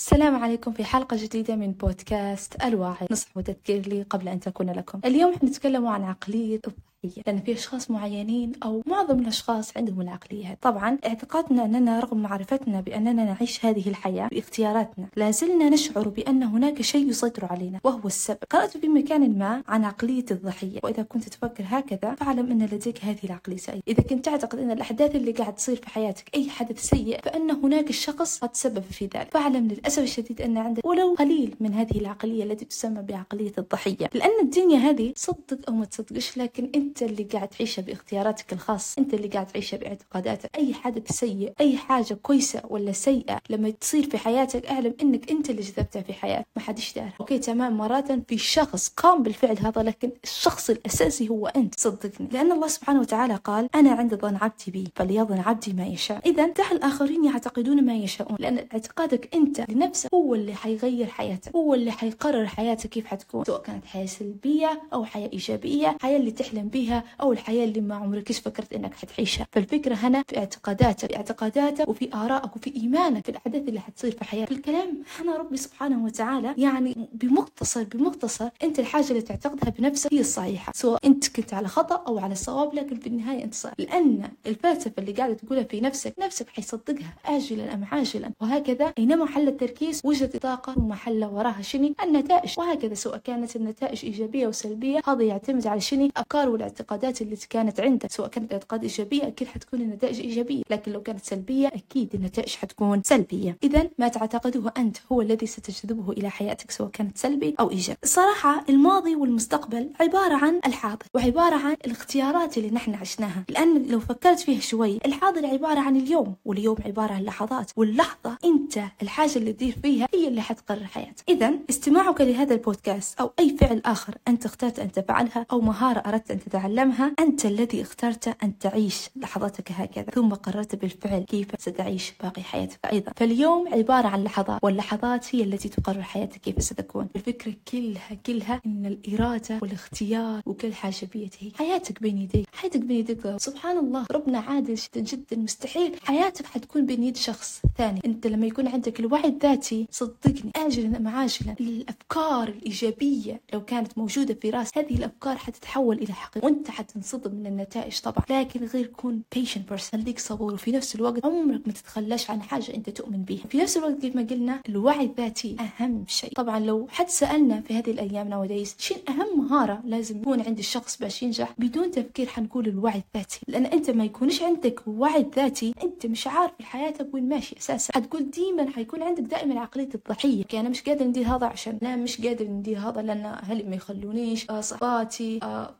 السلام عليكم في حلقة جديدة من بودكاست الواعي. نصح وتذكير لي قبل أن تكون لكم. اليوم حنتكلم عن عقلية العقلية لأن في أشخاص معينين أو معظم الأشخاص عندهم العقلية. هذه طبعا اعتقادنا أننا رغم معرفتنا بأننا نعيش هذه الحياة باختياراتنا لا زلنا نشعر بأن هناك شيء يسيطر علينا وهو السبب. قرأت في مكان ما عن عقلية الضحية وإذا كنت تفكر هكذا فاعلم أن لديك هذه العقلية سيئة. إذا كنت تعتقد أن الأحداث اللي قاعد تصير في حياتك أي حدث سيء فأن هناك شخص قد تسبب في ذلك. فاعلم للأسف الشديد أن عندك ولو قليل من هذه العقلية التي تسمى بعقلية الضحية. لأن الدنيا هذه صدق أو ما تصدقش لكن أنت اللي قاعد تعيش تعيشها باختياراتك الخاصة. أنت اللي قاعد تعيشها باعتقاداتك. أي حدث سيء أي حاجة كويسة ولا سيئة لما تصير في حياتك أعلم إنك أنت اللي جذبتها في حياتك. ما حدش دار okay تمام. مرات في شخص قام بالفعل هذا لكن الشخص الأساسي هو أنت. صدقني. لأن الله سبحانه وتعالى قال أنا عند ظن عبدي بي فليظن عبدي ما يشاء. اذا دع الآخرين يعتقدون ما يشاءون لأن اعتقادك أنت لنفسك هو اللي حيغير حياتك هو اللي حيقرر حياتك كيف حتكون سواء كانت حياة سلبية أو حياة إيجابية حياة اللي تحلم بها أو الحياة اللي ما عمرك فكرت إنك حتعيشها. فالفكرة هنا في اعتقاداتك في اعتقاداتك وفي آرائك وفي إيمانك في الأحداث اللي حتصير في حياتك. الكلام أنا ربي سبحانه وتعالى يعني بمختصر بمختصر أنت الحاجة اللي تعتقدها بنفسك هي الصحيحة. سواء أنت كنت على خطأ أو على صواب لكن في النهاية أنت صحيح. لأن الفلسفة اللي قاعدة تقولها في نفسك نفسك حيصدقها اجلا أم عاجلا. وهكذا أينما حل التركيز وجدت الطاقة ثم حل وراها شني النتائج. وهكذا سواء كانت النتائج إيجابية وسلبية هذا يعتمد على شني الافكار والاعتقادات اللي كانت عندك سواء كانت اعتقاد إيجابية أكيد حتكون النتائج إيجابية لكن لو كانت سلبية أكيد النتائج حتكون سلبية. اذا ما تعتقده أنت هو الذي ستجذبه إلى حياتك سواء كانت سلبي أو إيجابي. الصراحه الماضي والمستقبل عبارة عن الحاضر وعبارة عن الاختيارات اللي نحن عشناها. لأن لو فكرت فيها شوي الحاضر عبارة عن اليوم واليوم عبارة عن لحظات واللحظة أنت الحاجة اللي تدير فيها هي اللي حتقرر حياتك. اذا استماعك لهذا البودكاست أو أي فعل آخر أنت اخترت أن تفعلها أو مهارة أردت أن تتعلمها أنت الذي اخترت أن تعيش لحظاتك هكذا ثم قررت بالفعل كيف ستعيش باقي حياتك أيضا. فاليوم عبارة عن لحظات واللحظات هي التي تقرر حياتك كيف ستكون. الفكرة كلها كلها إن الإرادة والاختيار وكل حاجة بيده حياتك بين يديك حياتك بين يديك. سبحان الله ربنا عادل جدا جدا مستحيل. حياتك حتكون بين يد شخص ثاني. أنت لما يكون عندك الوعي الذاتي صدقني آجلا أم عاجلا الأفكار الإيجابية لو كانت موجودة في راس هذه الأفكار حتتحول إلى حقيقة. وأنت حتنصدم من النتائج طبعا. لكن غير كون patient person خليك صبور. وفي نفس الوقت عمرك ما تتخلاش عن حاجة أنت تؤمن بها في نفس الوقت كيف ما قلنا الوعي الذاتي أهم شيء. طبعا لو حد سألنا في هذه الأيام نوديس شين أهم مهارة لازم يكون عند الشخص باش ينجح؟ بدون تفكير حنقول الوعي الذاتي. لأن أنت ما يكونش عندك وعي ذاتي أنت مش عارف حياتك وين ماشي أساسا. حتقول ديما حيكون عندك دائما عقلية الضحية. أنا مش قادر ندير هذا عشان أنا مش قادر ندير هذا لأن أهلي ما يخلونيش آه صحباتي آه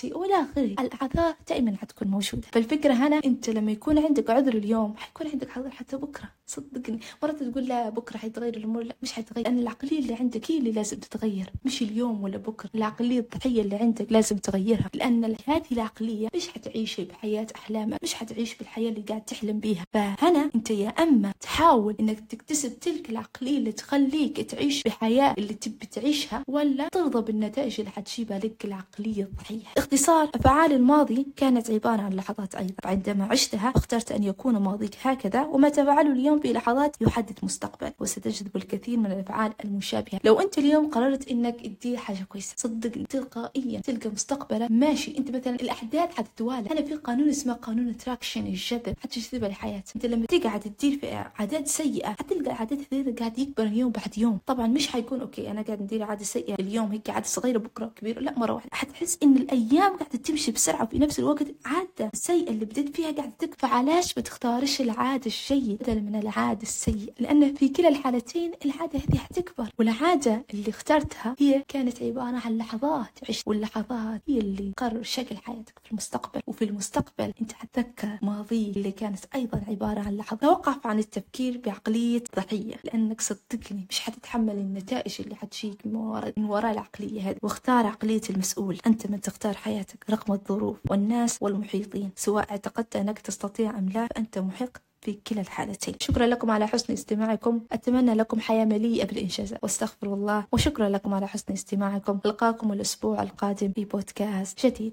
أخواتي ولا آخره. الأعذار دائما حتكون موجودة. فالفكرة هنا أنت لما يكون عندك عذر اليوم حيكون عندك عذر حتى بكرة. صدقني. مرات تقول لا بكرة حيتغير الأمور. لا مش حيتغير. لأن العقلية اللي عندك هي اللي لازم تتغير. مش اليوم ولا بكرة. العقلية الضحية اللي عندك لازم تغيرها. لأن هذه العقلية مش حتعيش بحياة أحلامك مش حتعيش بالحياة اللي قاعد تحلم بيها. فهنا أنت يا أما تحاول إنك تكتسب تلك العقلية اللي تخليك تعيش بحياة اللي تبي تعيشها ولا ترضى بالنتائج اللي حتجيبها لك. العقلية الضحية. اختصار أفعال الماضي كانت عبارة عن لحظات أيضا عندما عشتها اخترت أن يكون ماضيك هكذا وما تفعله اليوم في لحظات يحدد مستقبل. وستجذب الكثير من الأفعال المشابهة. لو أنت اليوم قررت أنك تدير حاجة كويسة صدقني تلقائيا تلقى مستقبلك ماشي. أنت مثلا الأحداث حتتوالى. أنا في قانون اسمه قانون attraction الجذب حتجذبها لحياتك أنت لما تقعد تدير في عادات سيئة حتلقى العادات هذه قاعد يكبر يوم بعد يوم. طبعا مش حيكون أوكي أنا قاعد ندير عادة سيئة. اليوم هيك عادة صغيرة بكرة كبيرة لا مرة واحدة. حتحس إن الأيام قاعدة تمشي بسرعة وفي نفس الوقت عادة سيئة اللي بديت فيها قاعدة تكبر علاش ما تختارش العادة الجيد بدل من العادة السيئة؟ لأن في كلا الحالتين العادة هذه حتكبر والعادة اللي اخترتها هي كانت عبارة عن لحظات عشت واللحظات هي اللي قرر شكل حياتك في المستقبل. وفي المستقبل أنت حتذكر ماضي اللي كانت أيضا عبارة عن لحظات توقف عن التفكير بعقلية ضحية. لأنك صدقني مش حتتحمل النتائج اللي حتجيك من وراء العقلية هذه. واختار عقلية المسؤول. أنت من تختار حياتك رغم الظروف والناس والمحيطين سواء اعتقدت أنك تستطيع أم لا فأنت محق في كلا الحالتين. شكرا لكم على حسن استماعكم. أتمنى لكم حياة مليئة بالإنجازات واستغفر الله. وشكرا لكم على حسن استماعكم. ألقاكم الأسبوع القادم في بودكاست جديد.